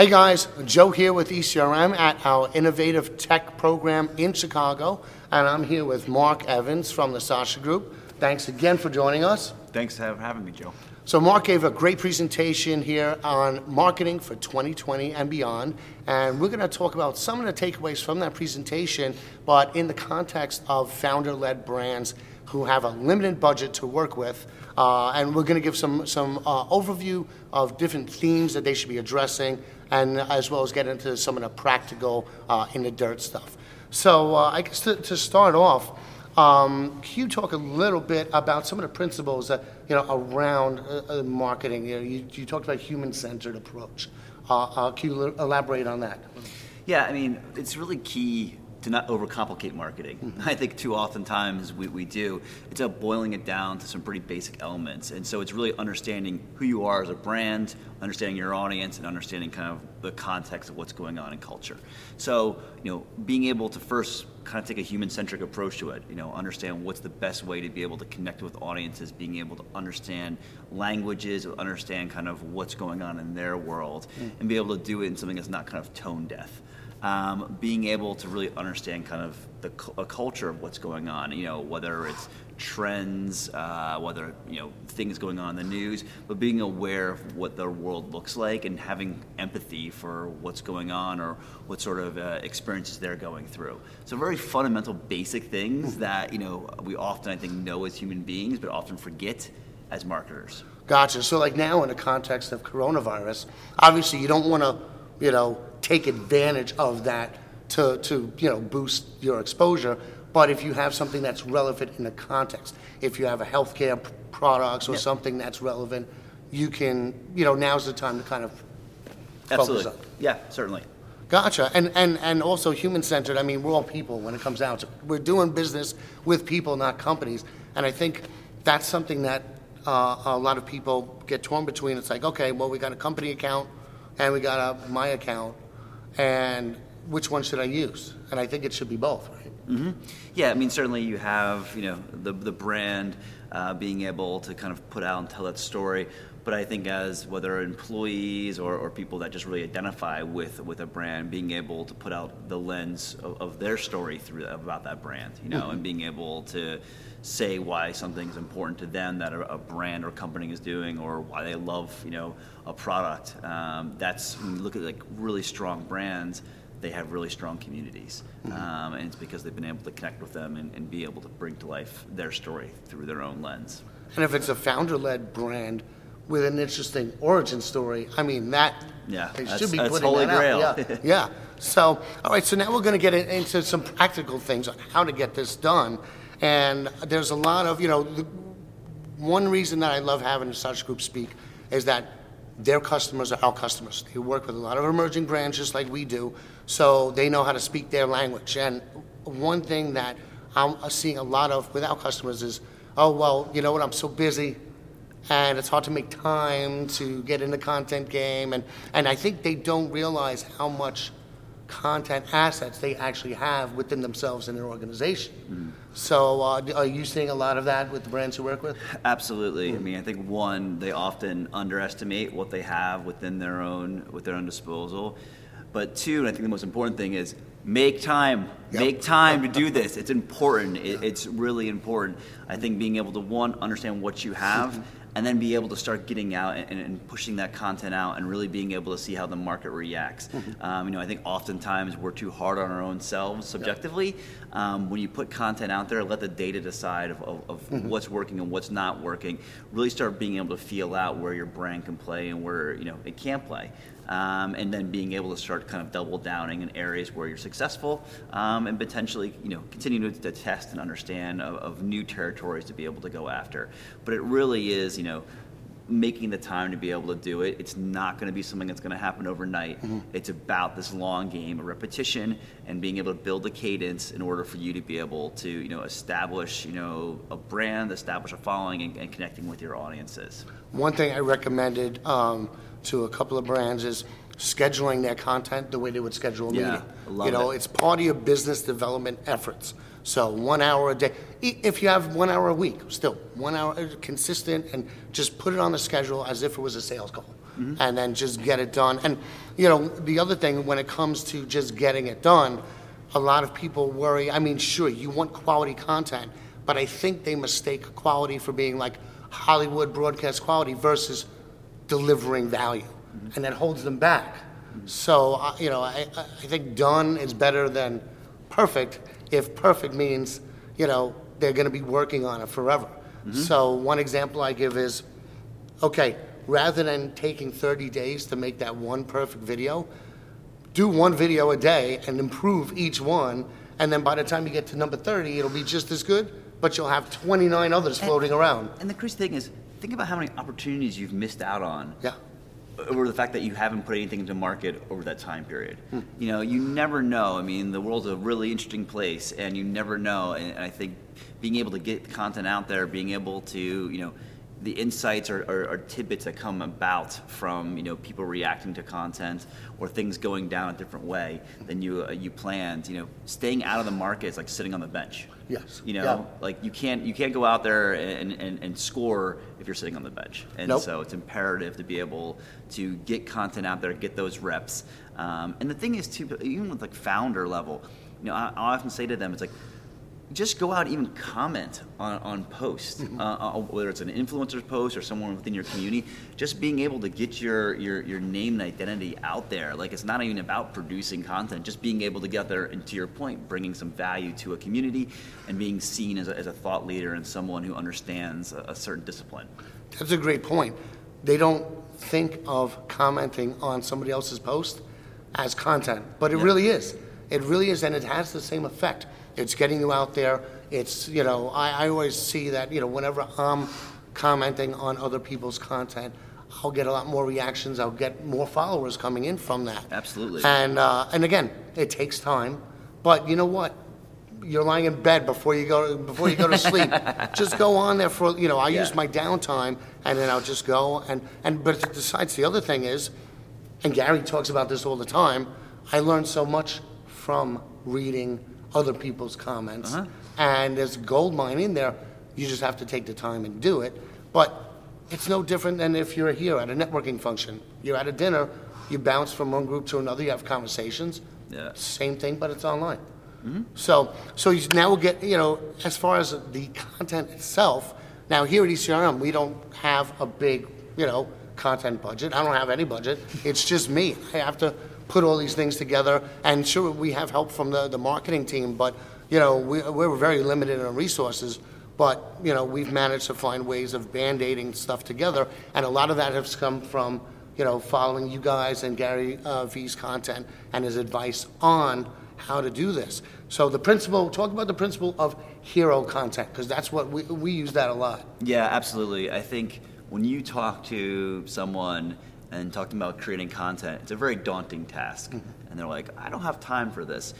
Hey guys, Joe here with ECRM at our Innovative Tech program in Chicago, and I'm here with Mark Evans from the Sasha Group. Thanks again for joining us. Thanks for having me, Joe. So Mark gave a great presentation here on marketing for 2020 and beyond, and we're going to talk about some of the takeaways from that presentation, but in the context of founder-led brands who have a limited budget to work with, uh, and we're going to give some some uh, overview of different themes that they should be addressing, and as well as get into some of the practical uh, in the dirt stuff. So uh, I guess to, to start off, um, can you talk a little bit about some of the principles that you know around uh, uh, marketing? You, know, you, you, talked about a human-centered approach. can you elaborate on that? Yeah, I mean, it's really key to not overcomplicate marketing. Mm-hmm. I think too often times we, we do. It's about boiling it down to some pretty basic elements. And so it's really understanding who you are as a brand, understanding your audience, and understanding kind of the context of what's going on in culture. So, you know, being able to first kind of take a human-centric approach to it, you know, understand what's the best way to be able to connect with audiences, being able to understand languages, understand kind of what's going on in their world, mm. and be able to do it in something that's not kind of tone deaf um, being able to really understand kind of the a culture of what's going on. You know, whether it's trends, uh, whether you know things going on in the news, but being aware of what the world looks like and having empathy for what's going on or what sort of uh, experiences they're going through. So very fundamental, basic things mm-hmm. that you know we often I think know as human beings, but often forget as marketers. Gotcha. So like now in the context of coronavirus, obviously you don't want to you know, take advantage of that to, to you know, boost your exposure. But if you have something that's relevant in the context, if you have a healthcare p- products or something that's relevant, you can, you know, now's the time to kind of Absolutely. focus on. Yeah, certainly. Gotcha. And, and, and also human centered. I mean, we're all people when it comes down to We're doing business with people, not companies. And I think that's something that uh, a lot of people get torn between. It's like, okay, well, we got a company account and we got a, my account, and which one should I use? And I think it should be both, right? Mm-hmm. Yeah, I mean, certainly you have you know the the brand uh, being able to kind of put out and tell that story. But I think as whether employees or, or people that just really identify with with a brand, being able to put out the lens of, of their story through about that brand, you know, mm-hmm. and being able to say why something's important to them that a, a, brand or company is doing, or why they love you know a product. Um, that's when you look at like really strong brands. They have really strong communities, mm-hmm. um, and it's because they've been able to connect with them and, and be able to bring to life their story through their own lens. And if it's a founder-led brand with an interesting origin story, I mean that yeah, they should be putting holy that grail. out. Yeah, yeah. So, all right. So now we're going to get into some practical things on how to get this done. And there's a lot of, you know, the, one reason that I love having Sasha Group speak is that their customers are our customers. They work with a lot of emerging brands just like we do, so they know how to speak their language. And one thing that I'm seeing a lot of with our customers is, oh, well, you know what, I'm so busy and it's hard to make time to get in the content game. And, and I think they don't realize how much content assets they actually have within themselves in their organization. Mm. So, uh, are you seeing a lot of that with the brands you work with? Absolutely. Mm. I mean, I think one, they often underestimate what they have within their own with their own disposal. But two, and I think the most important thing is make time. Yep. Make time to do this. It's important. It, it's really important. I think being able to one understand what you have. And then be able to start getting out and, and, pushing that content out and really being able to see how the market reacts. Mm-hmm. Um, you know, I think oftentimes we're too hard on our own selves subjectively. Um, when you put content out there, let the data decide of, of, of mm-hmm. what's working and what's not working. Really start being able to feel out where your brand can play and where you know it can't play um, and then being able to start kind of double downing in areas where you're successful um, and potentially you know continue to, to test and understand of, of, new territories to be able to go after. But it really is you know making the time to be able to do it. It's not going to be something that's going to happen overnight. Mm-hmm. It's about this long game of repetition and being able to build a cadence in order for you to be able to, you know, establish, you know, a brand, establish a following, and, and connecting with your audiences. One thing I recommended um, to a couple of brands is scheduling their content the way they would schedule a yeah, meeting. You know, it. it's part of your business development efforts. So one hour a day, if you have one hour a week, still one hour uh, consistent, and just put it on the schedule as if it was a sales call, mm-hmm. and then just get it done. And you know, the other thing when it comes to just getting it done, a lot of people worry. I mean, sure, you want quality content, but I think they mistake quality for being like Hollywood broadcast quality versus delivering value, and that holds them back. So, uh, you know, I I think done is better than perfect if perfect means, you know, they're going to be working on it forever. Mm-hmm. So, one example I give is okay, rather than taking 30 days to make that one perfect video, do one video a day and improve each one. And then by the time you get to number 30, it'll be just as good, but you'll have 29 others floating around. And the crazy thing is, think about how many opportunities you've missed out on Yeah. Over the fact that you haven't put anything into market over that time period. Hmm. You know, you never know. I mean, the world's a really interesting place, and you never know. And, and I think being able to get content out there, being able to, you know, the insights or, or, or tidbits that come about from you know people reacting to content or things going down a different way than you uh, you planned. You know, staying out of the market is like sitting on the bench. Yes. You know, Yeah. like you can't you can't go out there and, and, and score if you're sitting on the bench. And Nope. so it's imperative to be able to get content out there, get those reps. Um, and the thing is too, even with like founder level, you know, I, I often say to them, it's like just go out and even comment on, on posts, Mm-hmm. uh, uh, whether it's an influencer's post or someone within your community. Just being able to get your, your, your name and identity out there. Like it's not even about producing content, just being able to get there and to your point, bringing some value to a community and being seen as a, as a thought leader and someone who understands a, a certain discipline. That's a great point. They don't think of commenting on somebody else's post as content, but it Yeah. really is. It really is, and it has the same effect. It's getting you out there. It's, you know, I, I always see that, you know, whenever I'm commenting on other people's content, I'll get a lot more reactions. I'll get more followers coming in from that. Absolutely. And, uh, and again, it takes time, but you know what? You're lying in bed before you go before you go to sleep. just go on there for you know. I Yeah. use my downtime, and then I'll just go and and. But besides, the other thing is, and Gary talks about this all the time. I learned so much from reading other people's comments, Uh-huh. and there's gold mine in there. You just have to take the time and do it. But it's no different than if you're here at a networking function. You're at a dinner, you bounce from one group to another, you have conversations. Yeah. Same thing, but it's online. Hmm. So, so you- now we'll get, you know, as far as the content itself, now here at ECRM, we don't have a big, you know, content budget. I don't have any budget. It's just me. I have to put all these things together. And sure, we have help from the, the marketing team, but, you know, we, we're very limited in our resources. But, you know, we've managed to find ways of band-aiding stuff together. And a lot of that has come from, you know, following you guys and Gary uh, Vee's content and his advice on how to do this. So the principle, talk about the principle of hero content, because that's what we, we use that a lot. Yeah, absolutely. I think when you talk to someone and talking about creating content, it's a very daunting task. Mm-hmm. And they're like, I don't have time for this.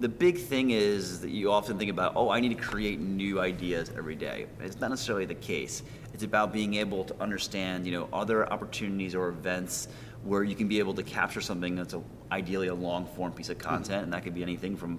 The big thing is that you often think about, oh, I need to create new ideas every day. It's not necessarily the case. It's about being able to understand, you know, other opportunities or events where you can be able to capture something that's a, ideally a long form piece of mm-hmm. content, and that could be anything from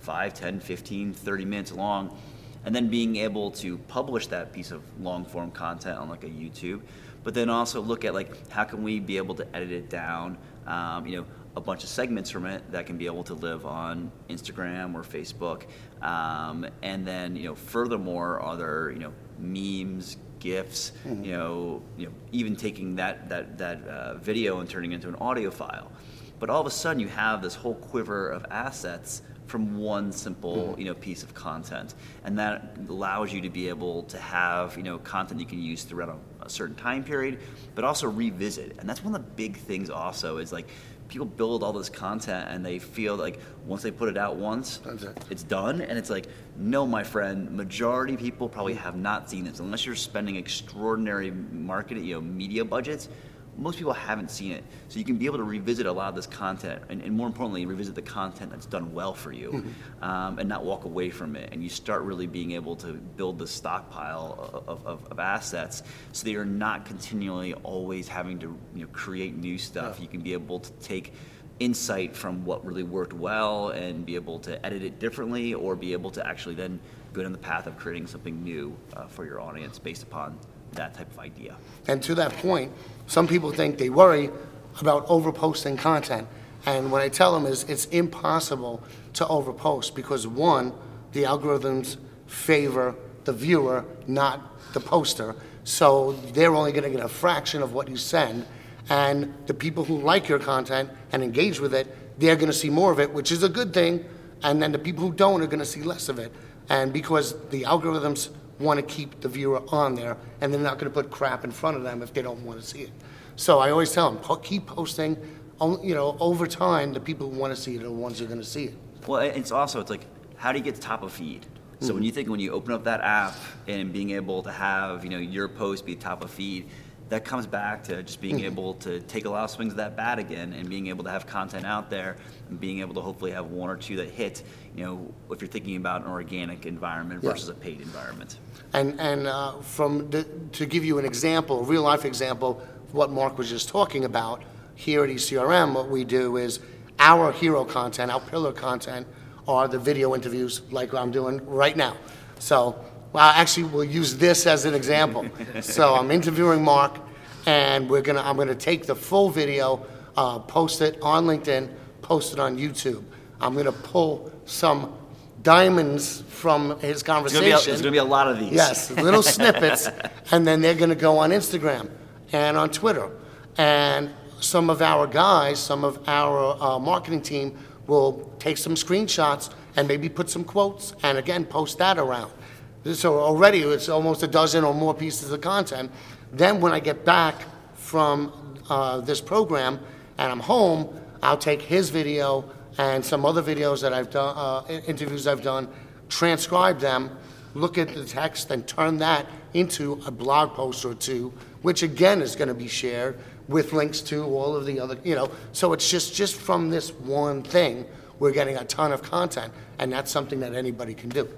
5, 10, 15, 30 minutes long and then being able to publish that piece of long form content on like a YouTube, but then also look at like how can we be able to edit it down, um, you know, a bunch of segments from it that can be able to live on Instagram or Facebook, um, and then you know furthermore other you know memes, gifs, you know, you know even taking that that that uh, video and turning it into an audio file. But all of a sudden, you have this whole quiver of assets from one simple, mm-hmm. you know, piece of content, and that allows you to be able to have, you know, content you can use throughout a, a certain time period, but also revisit. And that's one of the big things. Also, is like people build all this content and they feel like once they put it out once, it's done. And it's like, no, my friend, majority of people probably mm-hmm. have not seen this unless you're spending extraordinary marketing, you know, media budgets most people haven't seen it. So you can be able to revisit a lot of this content, and, and more importantly, revisit the content that's done well for you, um, and not walk away from it. And you start really being able to build the stockpile of, of, of assets, so that you're not continually always having to you know, create new stuff. You can be able to take insight from what really worked well and be able to edit it differently, or be able to actually then go down the path of creating something new uh, for your audience based upon that type of idea. And to that point, some people think they worry, about overposting content. And what I tell them is it's impossible to overpost because one, the algorithms favor the viewer, not the poster. So they're only going to get a fraction of what you send. And the people who like your content and engage with it, they're going to see more of it, which is a good thing. And then the people who don't are going to see less of it. And because the algorithms want to keep the viewer on there, and they're not going to put crap in front of them if they don't want to see it. So I always tell them, po- keep posting. You know, over time, the people who want to see it are the ones who are going to see it. Well, it's also it's like how do you get to top of feed? So when mm. you think when you open up that app and being able to have you know your post be top of feed, that comes back to just being able to take a lot of swings of that bat again and being able to have content out there and being able to hopefully have one or two that hit. You know, if you're thinking about an organic environment Yeah. versus a paid environment. And, and uh, from the, to give you an example, a real life example, what Mark was just talking about, here at ECRM, what we do is our hero content, our pillar content, are the video interviews like I'm doing right now. So, well, actually, we'll use this as an example. so I'm interviewing Mark, and we're gonna, I'm gonna take the full video, uh, post it on LinkedIn, post it on YouTube. I'm gonna pull some diamonds from his There's gonna, be a, conversation. there's gonna be a lot of these. Yes, little snippets, and then they're going to go on Instagram and on Twitter. And some of our guys, some of our uh, marketing team will take some screenshots and maybe put some quotes and again post that around. So already it's almost a dozen or more pieces of content. Then when I get back from uh, this program and I'm home, I'll take his video and some other videos that I've done, uh, interviews I've done, transcribe them, look at the text, and turn that into a blog post or two, which again is going to be shared with links to all of the other, you know. So it's just just from this one thing, we're getting a ton of content, and that's something that anybody can do.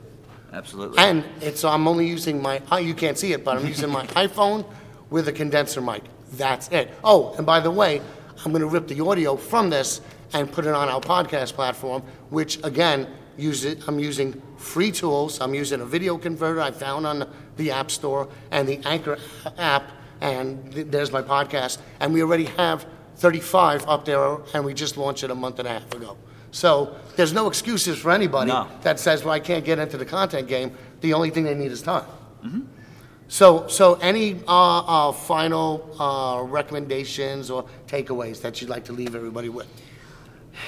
Absolutely. And it's, I'm only using my, uh, you can't see it, but I'm using my iPhone with a condenser mic. That's it. Oh, and by the way, I'm going to rip the audio from this and put it on our podcast platform, which again, use it, I'm using free tools. I'm using a video converter I found on the App Store and the Anchor app, and th- there's my podcast. And we already have 35 up there, and we just launched it a month and a half ago. So there's no excuses for anybody No. that says, well, I can't get into the content game. The only thing they need is time. So, so any uh, uh, final uh, recommendations or takeaways that you'd like to leave everybody with?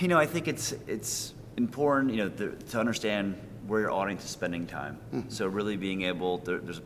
You know, I think it's it's important, you know, to, to understand where your audience is spending time. So really being able, there, there's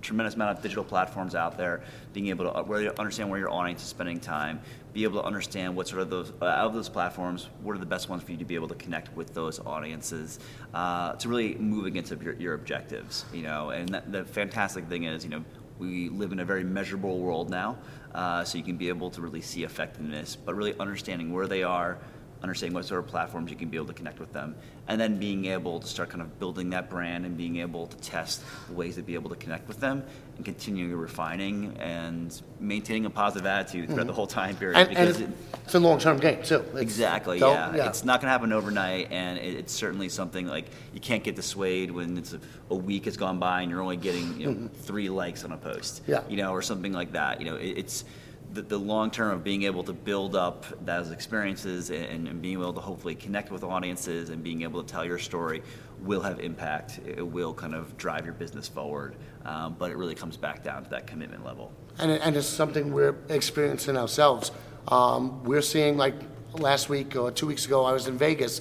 tremendous amount of digital platforms out there. Being able to uh, understand where your audience is spending time, be able to understand what sort of those uh, out of those platforms, what are the best ones for you to be able to connect with those audiences, uh, to really move against your, your objectives. You know, and that, the fantastic thing is, you know, we live in a very measurable world now, uh, so you can be able to really see effectiveness, but really understanding where they are understanding what sort of platforms you can be able to connect with them, and then being able to start kind of building that brand and being able to test ways to be able to connect with them and continuing refining and maintaining a positive attitude throughout mm-hmm. the whole time period. And, because and it, it's a long-term game too. It's- Exactly. don't- Yeah. It's not going to happen overnight, and it, it's certainly something like you can't get dissuaded when it's a, a week has gone by and you're only getting you know, mm-hmm. three likes on a post. Yeah. You know, or something like that. You know, it, it's the, the long term of being able to build up those experiences and, and being able to hopefully connect with audiences and being able to tell your story will have impact. It will kind of drive your business forward, um, but it really comes back down to that commitment level. And, and it's something we're experiencing ourselves. Um, we're seeing, like last week or two weeks ago, I was in Vegas,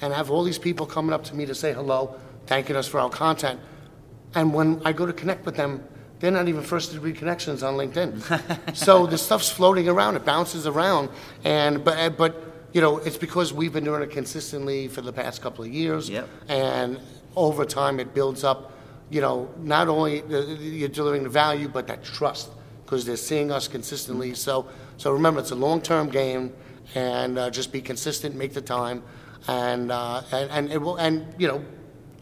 and I have all these people coming up to me to say hello, thanking us for our content. And when I go to connect with them, they're not even first degree connections on LinkedIn. so the stuff's floating around, it bounces around, and but but you know it's because we've been doing it consistently for the past couple of years. Yep. And over time, it builds up. You know, not only the, you're delivering the value, but that trust because they're seeing us consistently. So, so remember, it's a long-term game, and uh, just be consistent, make the time, and uh, and and it will, and you know,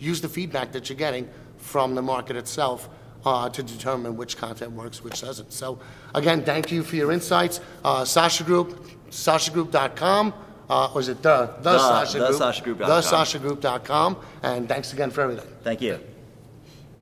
use the feedback that you're getting from the market itself uh, to determine which content works, which doesn't. So, again, thank you for your insights. Uh, Sasha Group, SashaGroup.com. Uh, or is it the the, The- Sasha Group? thesashagroup.com. TheSashaGroup.com. And thanks again for everything. Thank you.